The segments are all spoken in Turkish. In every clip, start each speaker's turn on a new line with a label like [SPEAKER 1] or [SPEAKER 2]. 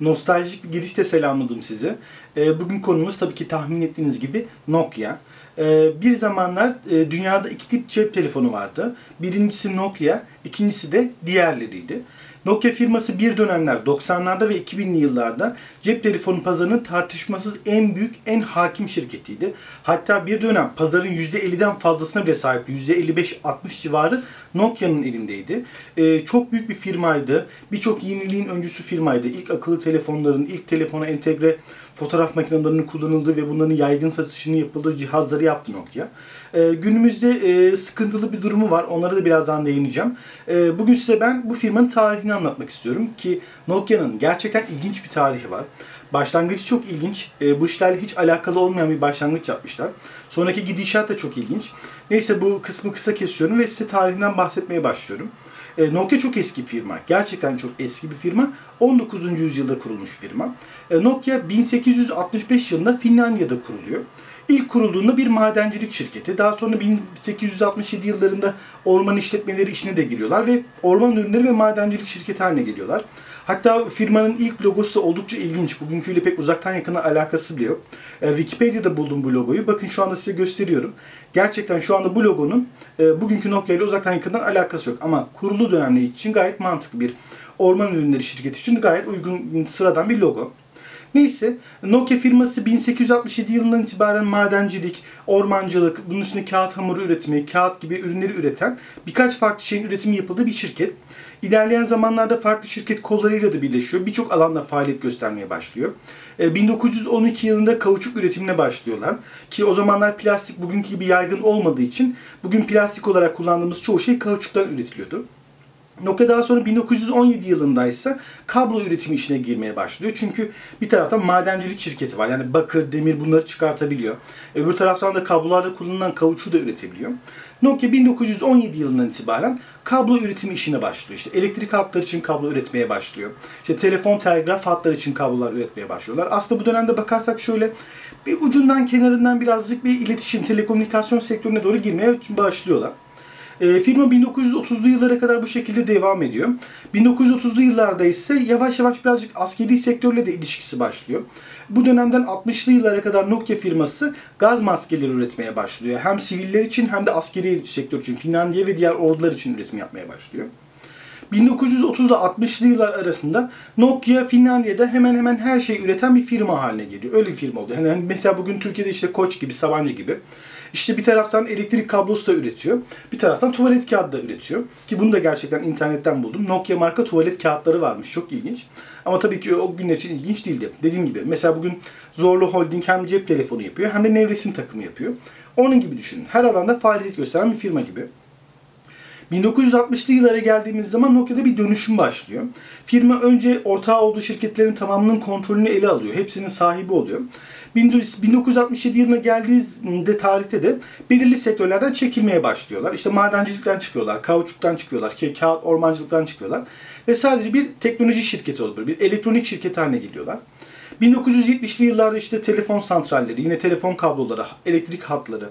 [SPEAKER 1] Nostaljik bir girişte selamladım sizi. Ee, bugün konumuz tabii ki tahmin ettiğiniz gibi Nokia. Ee, bir zamanlar e, dünyada iki tip cep telefonu vardı. Birincisi Nokia, ikincisi de diğerleriydi. Nokia firması bir dönemler 90'larda ve 2000'li yıllarda cep telefonu pazarının tartışmasız en büyük, en hakim şirketiydi. Hatta bir dönem pazarın %50'den fazlasına bile sahipti. %55-60 civarı Nokia'nın elindeydi. Ee, çok büyük bir firmaydı. Birçok yeniliğin öncüsü firmaydı. İlk akıllı telefonların, ilk telefona entegre fotoğraf makinelerinin kullanıldığı ve bunların yaygın satışının yapıldığı cihazları yaptı Nokia. Ee, günümüzde e, sıkıntılı bir durumu var. Onlara da birazdan değineceğim. Ee, bugün size ben bu firmanın tarihini anlatmak istiyorum ki Nokia'nın gerçekten ilginç bir tarihi var. Başlangıcı çok ilginç. E, bu işlerle hiç alakalı olmayan bir başlangıç yapmışlar. Sonraki gidişat da çok ilginç. Neyse bu kısmı kısa kesiyorum ve size tarihinden bahsetmeye başlıyorum. E, Nokia çok eski bir firma. Gerçekten çok eski bir firma. 19. yüzyılda kurulmuş firma. E, Nokia 1865 yılında Finlandiya'da kuruluyor. İlk kurulduğunda bir madencilik şirketi. Daha sonra 1867 yıllarında orman işletmeleri işine de giriyorlar ve orman ürünleri ve madencilik şirketi haline geliyorlar. Hatta firmanın ilk logosu oldukça ilginç. Bugünküyle pek uzaktan yakına alakası bile yok. E, Wikipedia'da buldum bu logoyu. Bakın şu anda size gösteriyorum. Gerçekten şu anda bu logonun e, bugünkü Nokia ile uzaktan yakından alakası yok. Ama kurulu dönemleri için gayet mantıklı bir orman ürünleri şirketi için gayet uygun sıradan bir logo. Neyse Nokia firması 1867 yılından itibaren madencilik, ormancılık, bunun içinde kağıt hamuru üretimi, kağıt gibi ürünleri üreten birkaç farklı şeyin üretimi yapıldığı bir şirket. İlerleyen zamanlarda farklı şirket kollarıyla da birleşiyor. Birçok alanda faaliyet göstermeye başlıyor. 1912 e, yılında kauçuk üretimine başlıyorlar. Ki o zamanlar plastik bugünkü gibi yaygın olmadığı için bugün plastik olarak kullandığımız çoğu şey kauçuktan üretiliyordu. Nokia daha sonra 1917 yılında ise kablo üretimi işine girmeye başlıyor. Çünkü bir taraftan madencilik şirketi var. Yani bakır, demir bunları çıkartabiliyor. Öbür taraftan da kablolarda kullanılan kauçuğu da üretebiliyor. Nokia 1917 yılından itibaren kablo üretimi işine başlıyor. İşte elektrik hatları için kablo üretmeye başlıyor. İşte telefon, telgraf hatları için kablolar üretmeye başlıyorlar. Aslında bu dönemde bakarsak şöyle bir ucundan kenarından birazcık bir iletişim, telekomünikasyon sektörüne doğru girmeye başlıyorlar. E, firma 1930'lu yıllara kadar bu şekilde devam ediyor. 1930'lu yıllarda ise yavaş yavaş birazcık askeri sektörle de ilişkisi başlıyor. Bu dönemden 60'lı yıllara kadar Nokia firması gaz maskeleri üretmeye başlıyor. Hem siviller için hem de askeri sektör için Finlandiya ve diğer ordular için üretim yapmaya başlıyor. 1930 ile 60'lı yıllar arasında Nokia Finlandiya'da hemen hemen her şeyi üreten bir firma haline geliyor. Öyle bir firma oluyor. Yani mesela bugün Türkiye'de işte Koç gibi, Sabancı gibi işte bir taraftan elektrik kablosu da üretiyor. Bir taraftan tuvalet kağıdı da üretiyor. Ki bunu da gerçekten internetten buldum. Nokia marka tuvalet kağıtları varmış. Çok ilginç. Ama tabii ki o günler için ilginç değildi. Dediğim gibi mesela bugün Zorlu Holding hem cep telefonu yapıyor hem de nevresim takımı yapıyor. Onun gibi düşünün. Her alanda faaliyet gösteren bir firma gibi. 1960'lı yıllara geldiğimiz zaman Nokia'da bir dönüşüm başlıyor. Firma önce ortağı olduğu şirketlerin tamamının kontrolünü ele alıyor. Hepsinin sahibi oluyor. 1967 yılına geldiğinde tarihte de belirli sektörlerden çekilmeye başlıyorlar. İşte madencilikten çıkıyorlar, kauçuktan çıkıyorlar, kağıt ormancılıktan çıkıyorlar. Ve sadece bir teknoloji şirketi oluyor, bir elektronik şirket haline geliyorlar. 1970'li yıllarda işte telefon santralleri, yine telefon kabloları, elektrik hatları,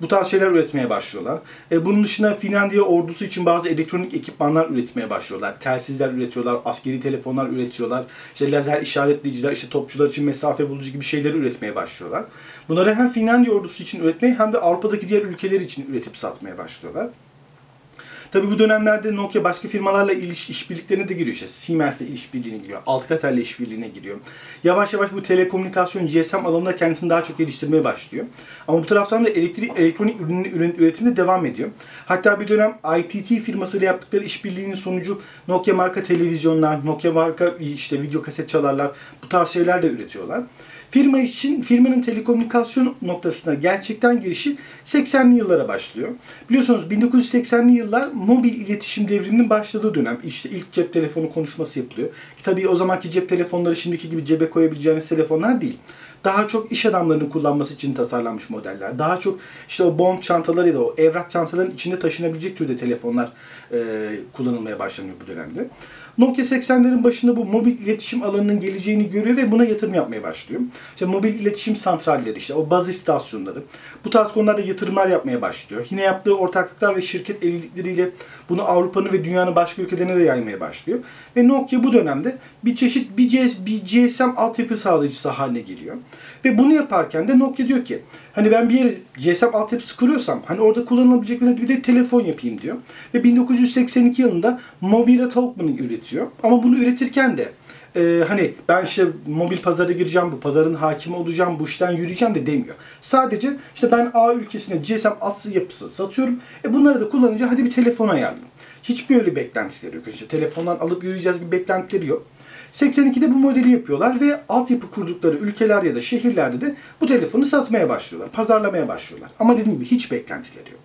[SPEAKER 1] bu tarz şeyler üretmeye başlıyorlar. E, bunun dışında Finlandiya ordusu için bazı elektronik ekipmanlar üretmeye başlıyorlar. Telsizler üretiyorlar, askeri telefonlar üretiyorlar. İşte lazer işaretleyiciler, işte topçular için mesafe bulucu gibi şeyler üretmeye başlıyorlar. Bunları hem Finlandiya ordusu için üretmeye hem de Avrupa'daki diğer ülkeler için üretip satmaya başlıyorlar. Tabii bu dönemlerde Nokia başka firmalarla iş, işbirliklerine de giriyor. İşte Siemens'le işbirliğine giriyor. Alcatel'le işbirliğine giriyor. Yavaş yavaş bu telekomünikasyon GSM alanında kendisini daha çok geliştirmeye başlıyor. Ama bu taraftan da elektrik, elektronik ürün, ürün üretimi devam ediyor. Hatta bir dönem ITT firmasıyla yaptıkları işbirliğinin sonucu Nokia marka televizyonlar, Nokia marka işte video kaset çalarlar bu tarz şeyler de üretiyorlar. Firma için firmanın telekomünikasyon noktasına gerçekten girişi 80'li yıllara başlıyor. Biliyorsunuz 1980'li yıllar mobil iletişim devriminin başladığı dönem. İşte ilk cep telefonu konuşması yapılıyor. Tabii o zamanki cep telefonları şimdiki gibi cebe koyabileceğiniz telefonlar değil. daha çok iş adamlarının kullanması için tasarlanmış modeller. Daha çok işte o bond çantaları ya da o evrak çantaların içinde taşınabilecek türde telefonlar e, kullanılmaya başlanıyor bu dönemde. Nokia 80'lerin başında bu mobil iletişim alanının geleceğini görüyor ve buna yatırım yapmaya başlıyor. İşte mobil iletişim santralleri, işte o baz istasyonları, bu tarz konularda yatırımlar yapmaya başlıyor. Yine yaptığı ortaklıklar ve şirket evlilikleriyle bunu Avrupa'nın ve dünyanın başka ülkelerine de yaymaya başlıyor. Ve Nokia bu dönemde bir çeşit bir, GS, bir GSM altyapı sağlayıcısı haline geliyor. Ve bunu yaparken de Nokia diyor ki hani ben bir yere GSM altyapısı kuruyorsam hani orada kullanılabilecek bir de telefon yapayım diyor. Ve 1982 yılında Mobile Talkman'ı üretiyor. Ama bunu üretirken de e, hani ben işte mobil pazara gireceğim, bu pazarın hakimi olacağım, bu işten yürüyeceğim de demiyor. Sadece işte ben A ülkesine GSM alt yapısı satıyorum. E bunları da kullanınca hadi bir telefon ayarlayayım. Hiçbir öyle beklentileri yok. İşte telefondan alıp yürüyeceğiz gibi beklentileri yok. 82'de bu modeli yapıyorlar ve altyapı kurdukları ülkeler ya da şehirlerde de bu telefonu satmaya başlıyorlar, pazarlamaya başlıyorlar. Ama dediğim gibi hiç beklentileri yok.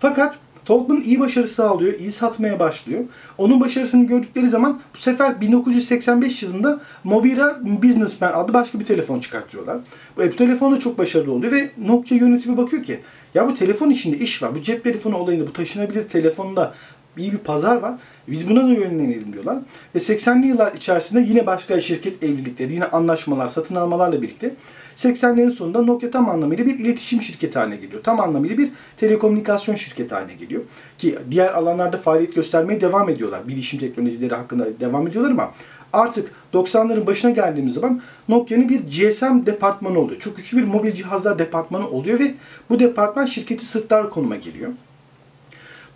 [SPEAKER 1] Fakat Talkman iyi başarı sağlıyor, iyi satmaya başlıyor. Onun başarısını gördükleri zaman bu sefer 1985 yılında Mobira Businessman adlı başka bir telefon çıkartıyorlar. Bu telefon da çok başarılı oluyor ve Nokia yönetimi bakıyor ki ya bu telefon içinde iş var. Bu cep telefonu olayında bu taşınabilir telefonda iyi bir pazar var. Biz buna da yönlenelim diyorlar. Ve 80'li yıllar içerisinde yine başka şirket evlilikleri, yine anlaşmalar, satın almalarla birlikte 80'lerin sonunda Nokia tam anlamıyla bir iletişim şirketi haline geliyor. Tam anlamıyla bir telekomünikasyon şirketi haline geliyor. Ki diğer alanlarda faaliyet göstermeye devam ediyorlar. Bilişim teknolojileri hakkında devam ediyorlar ama artık 90'ların başına geldiğimiz zaman Nokia'nın bir GSM departmanı oluyor. Çok güçlü bir mobil cihazlar departmanı oluyor ve bu departman şirketi sırtlar konuma geliyor.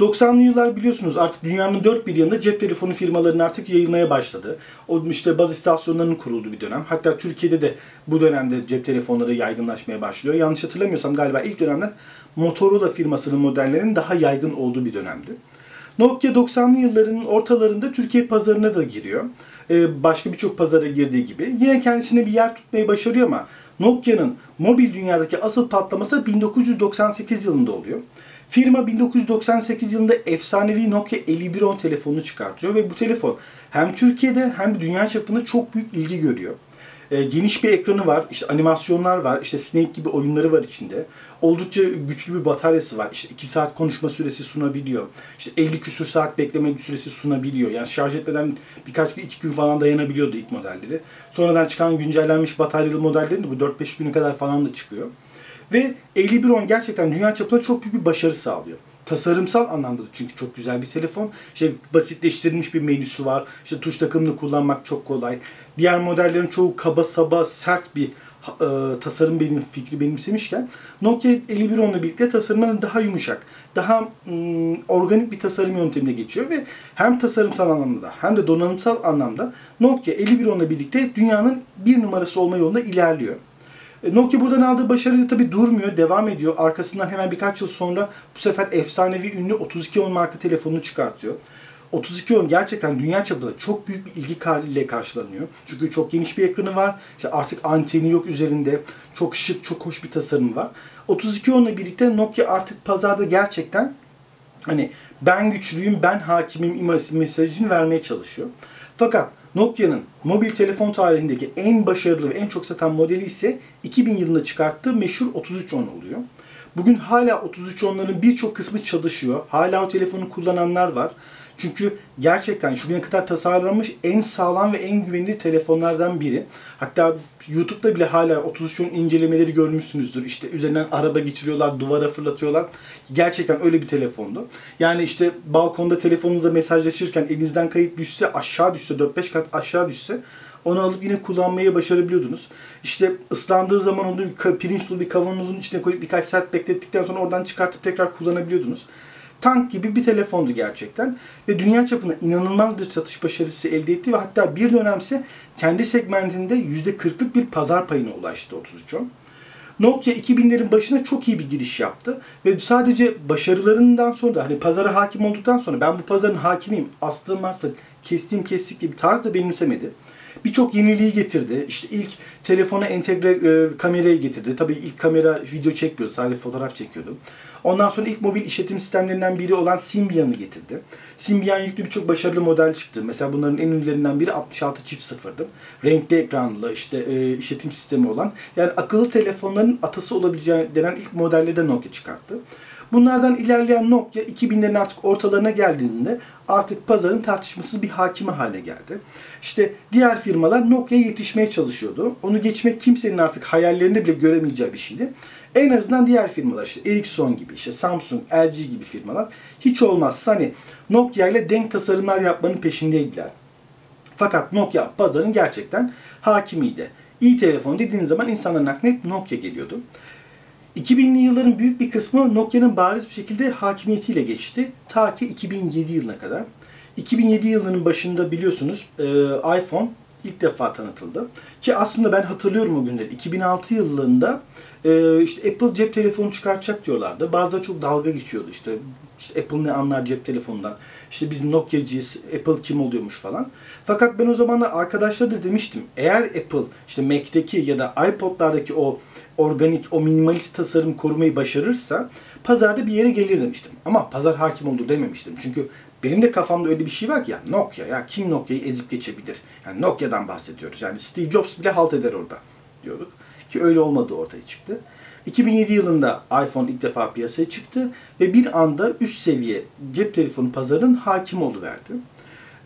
[SPEAKER 1] 90'lı yıllar biliyorsunuz artık dünyanın dört bir yanında cep telefonu firmalarının artık yayılmaya başladı. O işte baz istasyonlarının kurulduğu bir dönem. Hatta Türkiye'de de bu dönemde cep telefonları yaygınlaşmaya başlıyor. Yanlış hatırlamıyorsam galiba ilk dönemler Motorola firmasının modellerinin daha yaygın olduğu bir dönemdi. Nokia 90'lı yılların ortalarında Türkiye pazarına da giriyor. Ee, başka birçok pazara girdiği gibi. Yine kendisine bir yer tutmayı başarıyor ama Nokia'nın mobil dünyadaki asıl patlaması 1998 yılında oluyor. Firma 1998 yılında efsanevi Nokia 5110 telefonunu çıkartıyor ve bu telefon hem Türkiye'de hem de dünya çapında çok büyük ilgi görüyor. E, geniş bir ekranı var, işte animasyonlar var, işte Snake gibi oyunları var içinde. Oldukça güçlü bir bataryası var. İşte 2 saat konuşma süresi sunabiliyor. İşte 50 küsür saat bekleme süresi sunabiliyor. Yani şarj etmeden birkaç gün, 2 gün falan dayanabiliyordu ilk modelleri. Sonradan çıkan güncellenmiş bataryalı modellerin de bu 4-5 güne kadar falan da çıkıyor. Ve 5110 gerçekten dünya çapında çok büyük bir başarı sağlıyor. Tasarımsal anlamda da çünkü çok güzel bir telefon. İşte basitleştirilmiş bir menüsü var. İşte tuş takımını kullanmak çok kolay. Diğer modellerin çoğu kaba saba sert bir e, tasarım benim fikri benimsemişken Nokia 5110 ile birlikte tasarımların daha yumuşak, daha mm, organik bir tasarım yöntemine geçiyor ve hem tasarımsal anlamda hem de donanımsal anlamda Nokia 5110 ile birlikte dünyanın bir numarası olma yolunda ilerliyor. E, Nokia buradan aldığı başarıyla tabi durmuyor, devam ediyor. Arkasından hemen birkaç yıl sonra bu sefer efsanevi ünlü 3210 marka telefonunu çıkartıyor. 3210 gerçekten dünya çapında çok büyük bir ilgi ile karşılanıyor. Çünkü çok geniş bir ekranı var. İşte artık anteni yok üzerinde. Çok şık, çok hoş bir tasarımı var. 3210 ile birlikte Nokia artık pazarda gerçekten hani ben güçlüyüm, ben hakimim mesajını vermeye çalışıyor. Fakat Nokia'nın mobil telefon tarihindeki en başarılı ve en çok satan modeli ise 2000 yılında çıkarttığı meşhur 3310 oluyor. Bugün hala 3310'ların birçok kısmı çalışıyor. Hala o telefonu kullananlar var. Çünkü gerçekten şu güne kadar tasarlanmış en sağlam ve en güvenilir telefonlardan biri. Hatta YouTube'da bile hala 33 incelemeleri görmüşsünüzdür. İşte üzerinden araba geçiriyorlar, duvara fırlatıyorlar. Gerçekten öyle bir telefondu. Yani işte balkonda telefonunuza mesajlaşırken elinizden kayıp düşse, aşağı düşse, 4-5 kat aşağı düşse onu alıp yine kullanmayı başarabiliyordunuz. İşte ıslandığı zaman onu pirinç dolu bir kavanozun içine koyup birkaç saat beklettikten sonra oradan çıkartıp tekrar kullanabiliyordunuz tank gibi bir telefondu gerçekten. Ve dünya çapında inanılmaz bir satış başarısı elde etti ve hatta bir dönemse kendi segmentinde %40'lık bir pazar payına ulaştı 3310. Nokia 2000'lerin başına çok iyi bir giriş yaptı ve sadece başarılarından sonra da hani pazara hakim olduktan sonra ben bu pazarın hakimiyim, astığım astık, kestiğim kestik gibi tarzda benimsemedi. Birçok yeniliği getirdi. İşte ilk telefona entegre e, kamerayı getirdi. Tabii ilk kamera video çekmiyordu, sadece fotoğraf çekiyordu. Ondan sonra ilk mobil işletim sistemlerinden biri olan Symbian'ı getirdi. Symbian yüklü birçok başarılı model çıktı. Mesela bunların en ünlülerinden biri 66 çift sıfırdı. Renkli ekranlı işte e, işletim sistemi olan. Yani akıllı telefonların atası olabileceği denen ilk modelleri de Nokia çıkarttı. Bunlardan ilerleyen Nokia 2000'lerin artık ortalarına geldiğinde artık pazarın tartışmasız bir hakimi hale geldi. İşte diğer firmalar Nokia'ya yetişmeye çalışıyordu. Onu geçmek kimsenin artık hayallerinde bile göremeyeceği bir şeydi. En azından diğer firmalar işte Ericsson gibi, işte Samsung, LG gibi firmalar hiç olmazsa hani Nokia ile denk tasarımlar yapmanın peşindeydiler. Fakat Nokia pazarın gerçekten hakimiydi. İyi telefon dediğin zaman insanların aklına hep Nokia geliyordu. 2000'li yılların büyük bir kısmı Nokia'nın bariz bir şekilde hakimiyetiyle geçti. Ta ki 2007 yılına kadar. 2007 yılının başında biliyorsunuz e, iPhone ilk defa tanıtıldı. Ki aslında ben hatırlıyorum o günleri. 2006 yılında e, işte Apple cep telefonu çıkartacak diyorlardı. Bazıları çok dalga geçiyordu işte. İşte Apple ne anlar cep telefonundan. İşte biz Nokia'cıyız, Apple kim oluyormuş falan. Fakat ben o zamanlar arkadaşlara da demiştim. Eğer Apple işte Mac'teki ya da iPod'lardaki o organik, o minimalist tasarım korumayı başarırsa pazarda bir yere gelir demiştim. Ama pazar hakim olur dememiştim. Çünkü benim de kafamda öyle bir şey var ki ya Nokia ya kim Nokia'yı ezip geçebilir? Yani Nokia'dan bahsediyoruz. Yani Steve Jobs bile halt eder orada diyorduk. Ki öyle olmadığı ortaya çıktı. 2007 yılında iPhone ilk defa piyasaya çıktı ve bir anda üst seviye cep telefonu pazarının hakim oluverdi.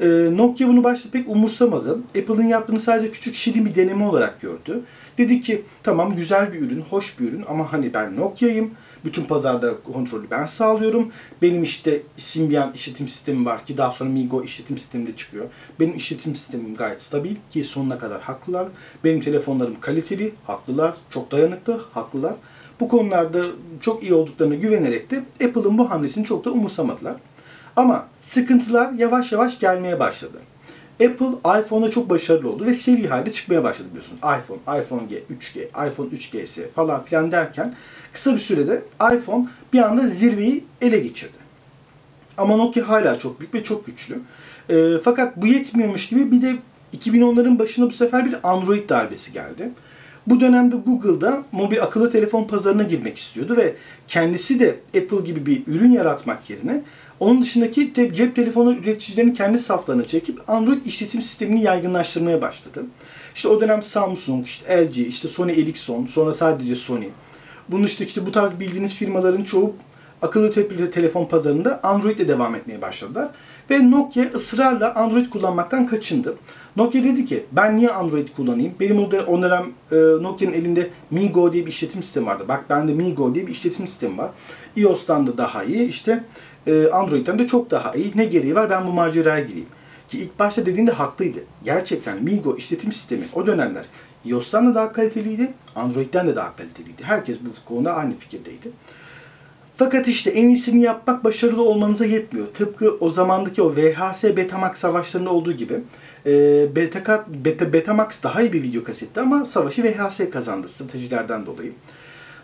[SPEAKER 1] Ee, Nokia bunu başta pek umursamadı. Apple'ın yaptığını sadece küçük şirin bir deneme olarak gördü. Dedi ki tamam güzel bir ürün, hoş bir ürün ama hani ben Nokia'yım. Bütün pazarda kontrolü ben sağlıyorum. Benim işte Symbian işletim sistemi var ki daha sonra Migo işletim sistemi de çıkıyor. Benim işletim sistemim gayet stabil ki sonuna kadar haklılar. Benim telefonlarım kaliteli, haklılar. Çok dayanıklı, haklılar. Bu konularda çok iyi olduklarına güvenerek de Apple'ın bu hamlesini çok da umursamadılar. Ama sıkıntılar yavaş yavaş gelmeye başladı. Apple iPhone'a çok başarılı oldu ve seri halde çıkmaya başladı biliyorsunuz. iPhone, iPhone G, 3G, iPhone 3GS falan filan derken kısa bir sürede iPhone bir anda zirveyi ele geçirdi. Ama Nokia hala çok büyük ve çok güçlü. E, fakat bu yetmiyormuş gibi bir de 2010'ların başına bu sefer bir Android darbesi geldi. Bu dönemde Google'da mobil akıllı telefon pazarına girmek istiyordu ve kendisi de Apple gibi bir ürün yaratmak yerine onun dışındaki cep telefonu üreticilerini kendi saflarına çekip Android işletim sistemini yaygınlaştırmaya başladı. İşte o dönem Samsung, işte LG, işte Sony Ericsson, sonra sadece Sony. Bunun işte, işte bu tarz bildiğiniz firmaların çoğu akıllı telefon pazarında Android ile devam etmeye başladılar. Ve Nokia ısrarla Android kullanmaktan kaçındı. Nokia dedi ki ben niye Android kullanayım? Benim o dönem e, Nokia'nın elinde MiGo diye bir işletim sistemi vardı. Bak bende MiGo diye bir işletim sistemi var. iOS'tan da daha iyi. İşte e, Android'den de çok daha iyi. Ne gereği var ben bu maceraya gireyim. Ki ilk başta dediğinde haklıydı. Gerçekten MiGo işletim sistemi o dönemler iOS'tan da daha kaliteliydi. Android'den de daha kaliteliydi. Herkes bu konuda aynı fikirdeydi. Fakat işte en iyisini yapmak başarılı olmanıza yetmiyor. Tıpkı o zamandaki o VHS Betamax savaşlarında olduğu gibi. E, Beta, Beta, Betamax daha iyi bir video kasetti ama savaşı VHS kazandı stratejilerden dolayı.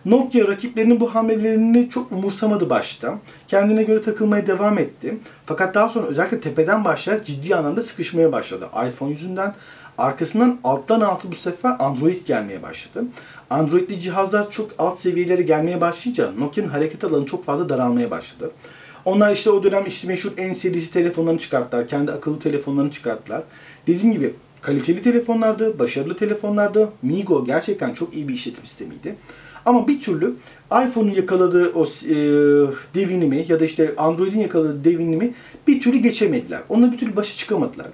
[SPEAKER 1] Nokia rakiplerinin bu hamlelerini çok umursamadı başta. Kendine göre takılmaya devam etti. Fakat daha sonra özellikle tepeden başlayarak ciddi anlamda sıkışmaya başladı. iPhone yüzünden. Arkasından alttan altı bu sefer Android gelmeye başladı. Android'li cihazlar çok alt seviyelere gelmeye başlayınca Nokia'nın hareket alanı çok fazla daralmaya başladı. Onlar işte o dönem işte meşhur N serisi telefonlarını çıkarttılar. Kendi akıllı telefonlarını çıkarttılar. Dediğim gibi kaliteli telefonlardı, başarılı telefonlardı. Migo gerçekten çok iyi bir işletim sistemiydi. Ama bir türlü iPhone'un yakaladığı o e, devinimi ya da işte Android'in yakaladığı devinimi bir türlü geçemediler. Onunla bir türlü başa çıkamadılar.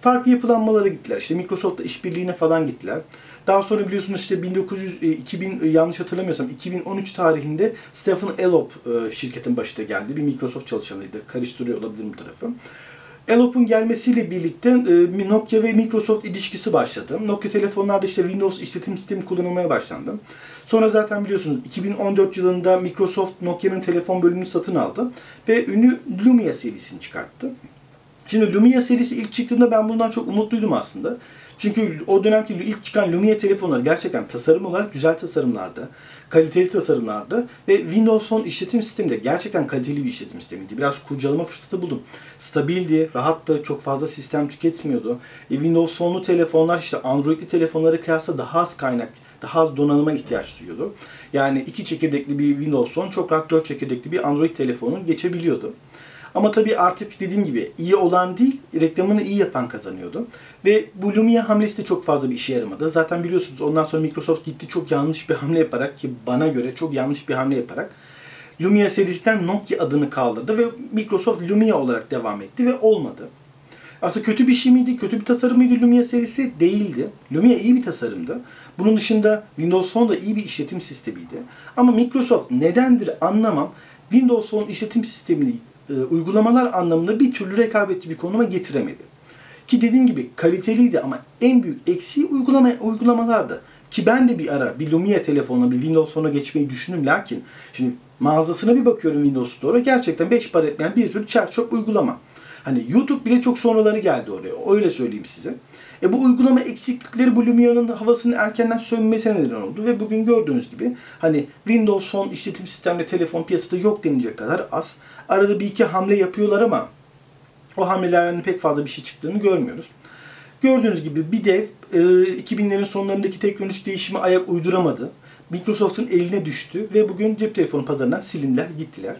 [SPEAKER 1] Farklı yapılanmalara gittiler. İşte Microsoft'la işbirliğine falan gittiler. Daha sonra biliyorsunuz işte 1900 2000 e, yanlış hatırlamıyorsam 2013 tarihinde Stephen Elop e, şirketin başında geldi. Bir Microsoft çalışanıydı. Karıştırıyor olabilirim bu tarafı. Elop'un gelmesiyle birlikte e, Nokia ve Microsoft ilişkisi başladı. Nokia telefonlarda işte Windows işletim sistemi kullanılmaya başlandı. Sonra zaten biliyorsunuz 2014 yılında Microsoft Nokia'nın telefon bölümünü satın aldı ve ünlü Lumia serisini çıkarttı. Şimdi Lumia serisi ilk çıktığında ben bundan çok umutluydum aslında. Çünkü o dönemki ilk çıkan Lumia telefonlar gerçekten tasarım olarak güzel tasarımlardı. Kaliteli tasarımlardı. Ve Windows Phone işletim sistemi de gerçekten kaliteli bir işletim sistemiydi. Biraz kurcalama fırsatı buldum. Stabildi, rahattı, çok fazla sistem tüketmiyordu. E, Windows Phone'lu telefonlar işte Android'li telefonlara kıyasla daha az kaynak, daha az donanıma ihtiyaç duyuyordu. Yani iki çekirdekli bir Windows Phone çok rahat dört çekirdekli bir Android telefonun geçebiliyordu. Ama tabii artık dediğim gibi iyi olan değil, reklamını iyi yapan kazanıyordu. Ve bu Lumia hamlesi de çok fazla bir işe yaramadı. Zaten biliyorsunuz ondan sonra Microsoft gitti çok yanlış bir hamle yaparak ki bana göre çok yanlış bir hamle yaparak Lumia serisinden Nokia adını kaldırdı ve Microsoft Lumia olarak devam etti ve olmadı. Aslında kötü bir şey miydi? Kötü bir tasarım mıydı Lumia serisi? Değildi. Lumia iyi bir tasarımdı. Bunun dışında Windows Phone da iyi bir işletim sistemiydi. Ama Microsoft nedendir anlamam Windows Phone işletim sistemini e, uygulamalar anlamında bir türlü rekabetçi bir konuma getiremedi. Ki dediğim gibi kaliteliydi ama en büyük eksiği uygulama, uygulamalardı. Ki ben de bir ara bir Lumia telefonuna, bir Windows Phone'a geçmeyi düşündüm. Lakin şimdi mağazasına bir bakıyorum Windows Store'a gerçekten 5 para etmeyen bir sürü çerçöp uygulama. Hani YouTube bile çok sonraları geldi oraya. Öyle söyleyeyim size. E bu uygulama eksiklikleri bu Lumia'nın havasının erkenden sönmesine neden oldu. Ve bugün gördüğünüz gibi hani Windows Phone işletim sistemli telefon piyasada yok denilecek kadar az. Arada bir iki hamle yapıyorlar ama o hamlelerden pek fazla bir şey çıktığını görmüyoruz. Gördüğünüz gibi bir dev 2000'lerin sonlarındaki teknolojik değişime ayak uyduramadı. Microsoft'un eline düştü ve bugün cep telefonu pazarından silindiler, gittiler.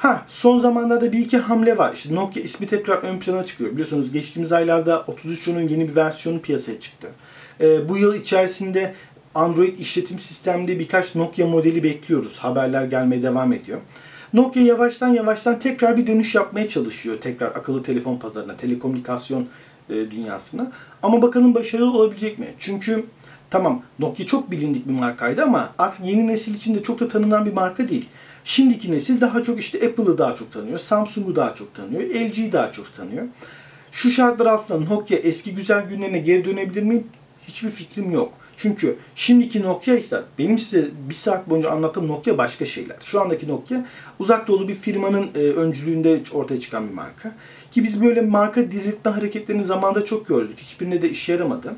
[SPEAKER 1] Ha son zamanlarda bir iki hamle var. İşte Nokia ismi tekrar ön plana çıkıyor. Biliyorsunuz geçtiğimiz aylarda 3310'un yeni bir versiyonu piyasaya çıktı. Ee, bu yıl içerisinde Android işletim sistemde birkaç Nokia modeli bekliyoruz. Haberler gelmeye devam ediyor. Nokia yavaştan yavaştan tekrar bir dönüş yapmaya çalışıyor. Tekrar akıllı telefon pazarına, telekomünikasyon e, dünyasına. Ama bakalım başarılı olabilecek mi? Çünkü tamam Nokia çok bilindik bir markaydı ama artık yeni nesil için de çok da tanınan bir marka değil. Şimdiki nesil daha çok işte Apple'ı daha çok tanıyor, Samsung'u daha çok tanıyor, LG'yi daha çok tanıyor. Şu şartlar altında Nokia eski güzel günlerine geri dönebilir mi? Hiçbir fikrim yok. Çünkü şimdiki Nokia ise benim size bir saat boyunca anlattığım Nokia başka şeyler. Şu andaki Nokia uzak doğulu bir firmanın e, öncülüğünde ortaya çıkan bir marka. Ki biz böyle marka diriltme hareketlerini zamanda çok gördük. Hiçbirine de işe yaramadı.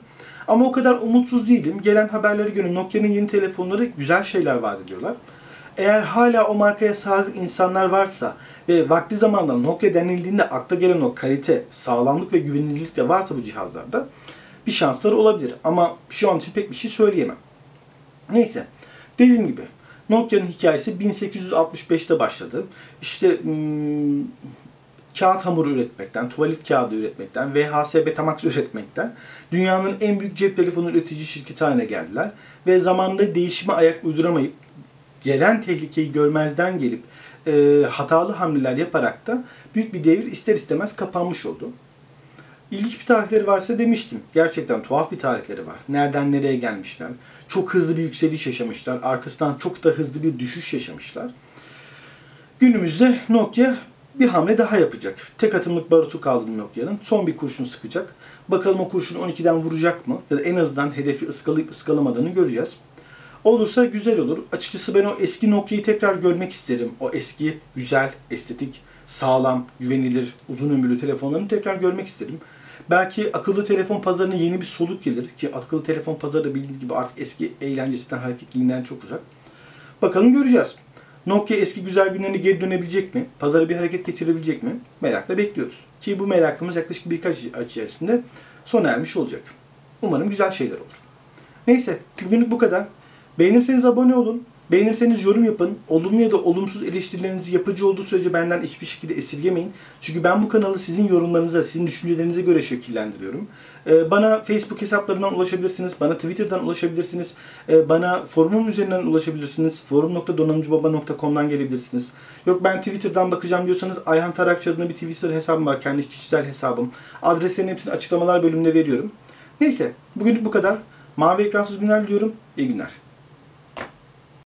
[SPEAKER 1] Ama o kadar umutsuz değilim. Gelen haberlere göre Nokia'nın yeni telefonları güzel şeyler vaat ediyorlar. Eğer hala o markaya sadık insanlar varsa ve vakti zamanda Nokia denildiğinde akla gelen o kalite, sağlamlık ve güvenilirlik de varsa bu cihazlarda bir şansları olabilir. Ama şu an için pek bir şey söyleyemem. Neyse. Dediğim gibi Nokia'nın hikayesi 1865'te başladı. İşte hmm, kağıt hamuru üretmekten, tuvalet kağıdı üretmekten, VHS Betamax üretmekten dünyanın en büyük cep telefonu üretici şirketi haline geldiler. Ve zamanında değişime ayak uyduramayıp gelen tehlikeyi görmezden gelip e, hatalı hamleler yaparak da büyük bir devir ister istemez kapanmış oldu. İlginç bir tarihleri varsa demiştim. Gerçekten tuhaf bir tarihleri var. Nereden nereye gelmişler. Çok hızlı bir yükseliş yaşamışlar. Arkasından çok da hızlı bir düşüş yaşamışlar. Günümüzde Nokia bir hamle daha yapacak. Tek atımlık barutu kaldı Nokia'nın. Son bir kurşun sıkacak. Bakalım o kurşun 12'den vuracak mı? Ya da en azından hedefi ıskalayıp ıskalamadığını göreceğiz. Olursa güzel olur. Açıkçası ben o eski Nokia'yı tekrar görmek isterim. O eski, güzel, estetik, sağlam, güvenilir, uzun ömürlü telefonlarını tekrar görmek isterim. Belki akıllı telefon pazarına yeni bir soluk gelir ki akıllı telefon pazarı da bildiğiniz gibi artık eski eğlencesinden, hareketliliğinden çok uzak. Bakalım göreceğiz. Nokia eski güzel günlerine geri dönebilecek mi? Pazara bir hareket getirebilecek mi? Merakla bekliyoruz. Ki bu merakımız yaklaşık birkaç ay içerisinde sona ermiş olacak. Umarım güzel şeyler olur. Neyse, bugünlük bu kadar. Beğenirseniz abone olun. Beğenirseniz yorum yapın. Olumlu ya da olumsuz eleştirilerinizi yapıcı olduğu sürece benden hiçbir şekilde esirgemeyin. Çünkü ben bu kanalı sizin yorumlarınıza, sizin düşüncelerinize göre şekillendiriyorum. Ee, bana Facebook hesaplarından ulaşabilirsiniz. Bana Twitter'dan ulaşabilirsiniz. Ee, bana forumum üzerinden ulaşabilirsiniz. forum.donanımcıbaba.com'dan gelebilirsiniz. Yok ben Twitter'dan bakacağım diyorsanız Ayhan Tarakçı adına bir Twitter hesabım var. Kendi kişisel hesabım. Adreslerin hepsini açıklamalar bölümünde veriyorum. Neyse bugünlük bu kadar. Mavi ekransız günler diliyorum. İyi günler.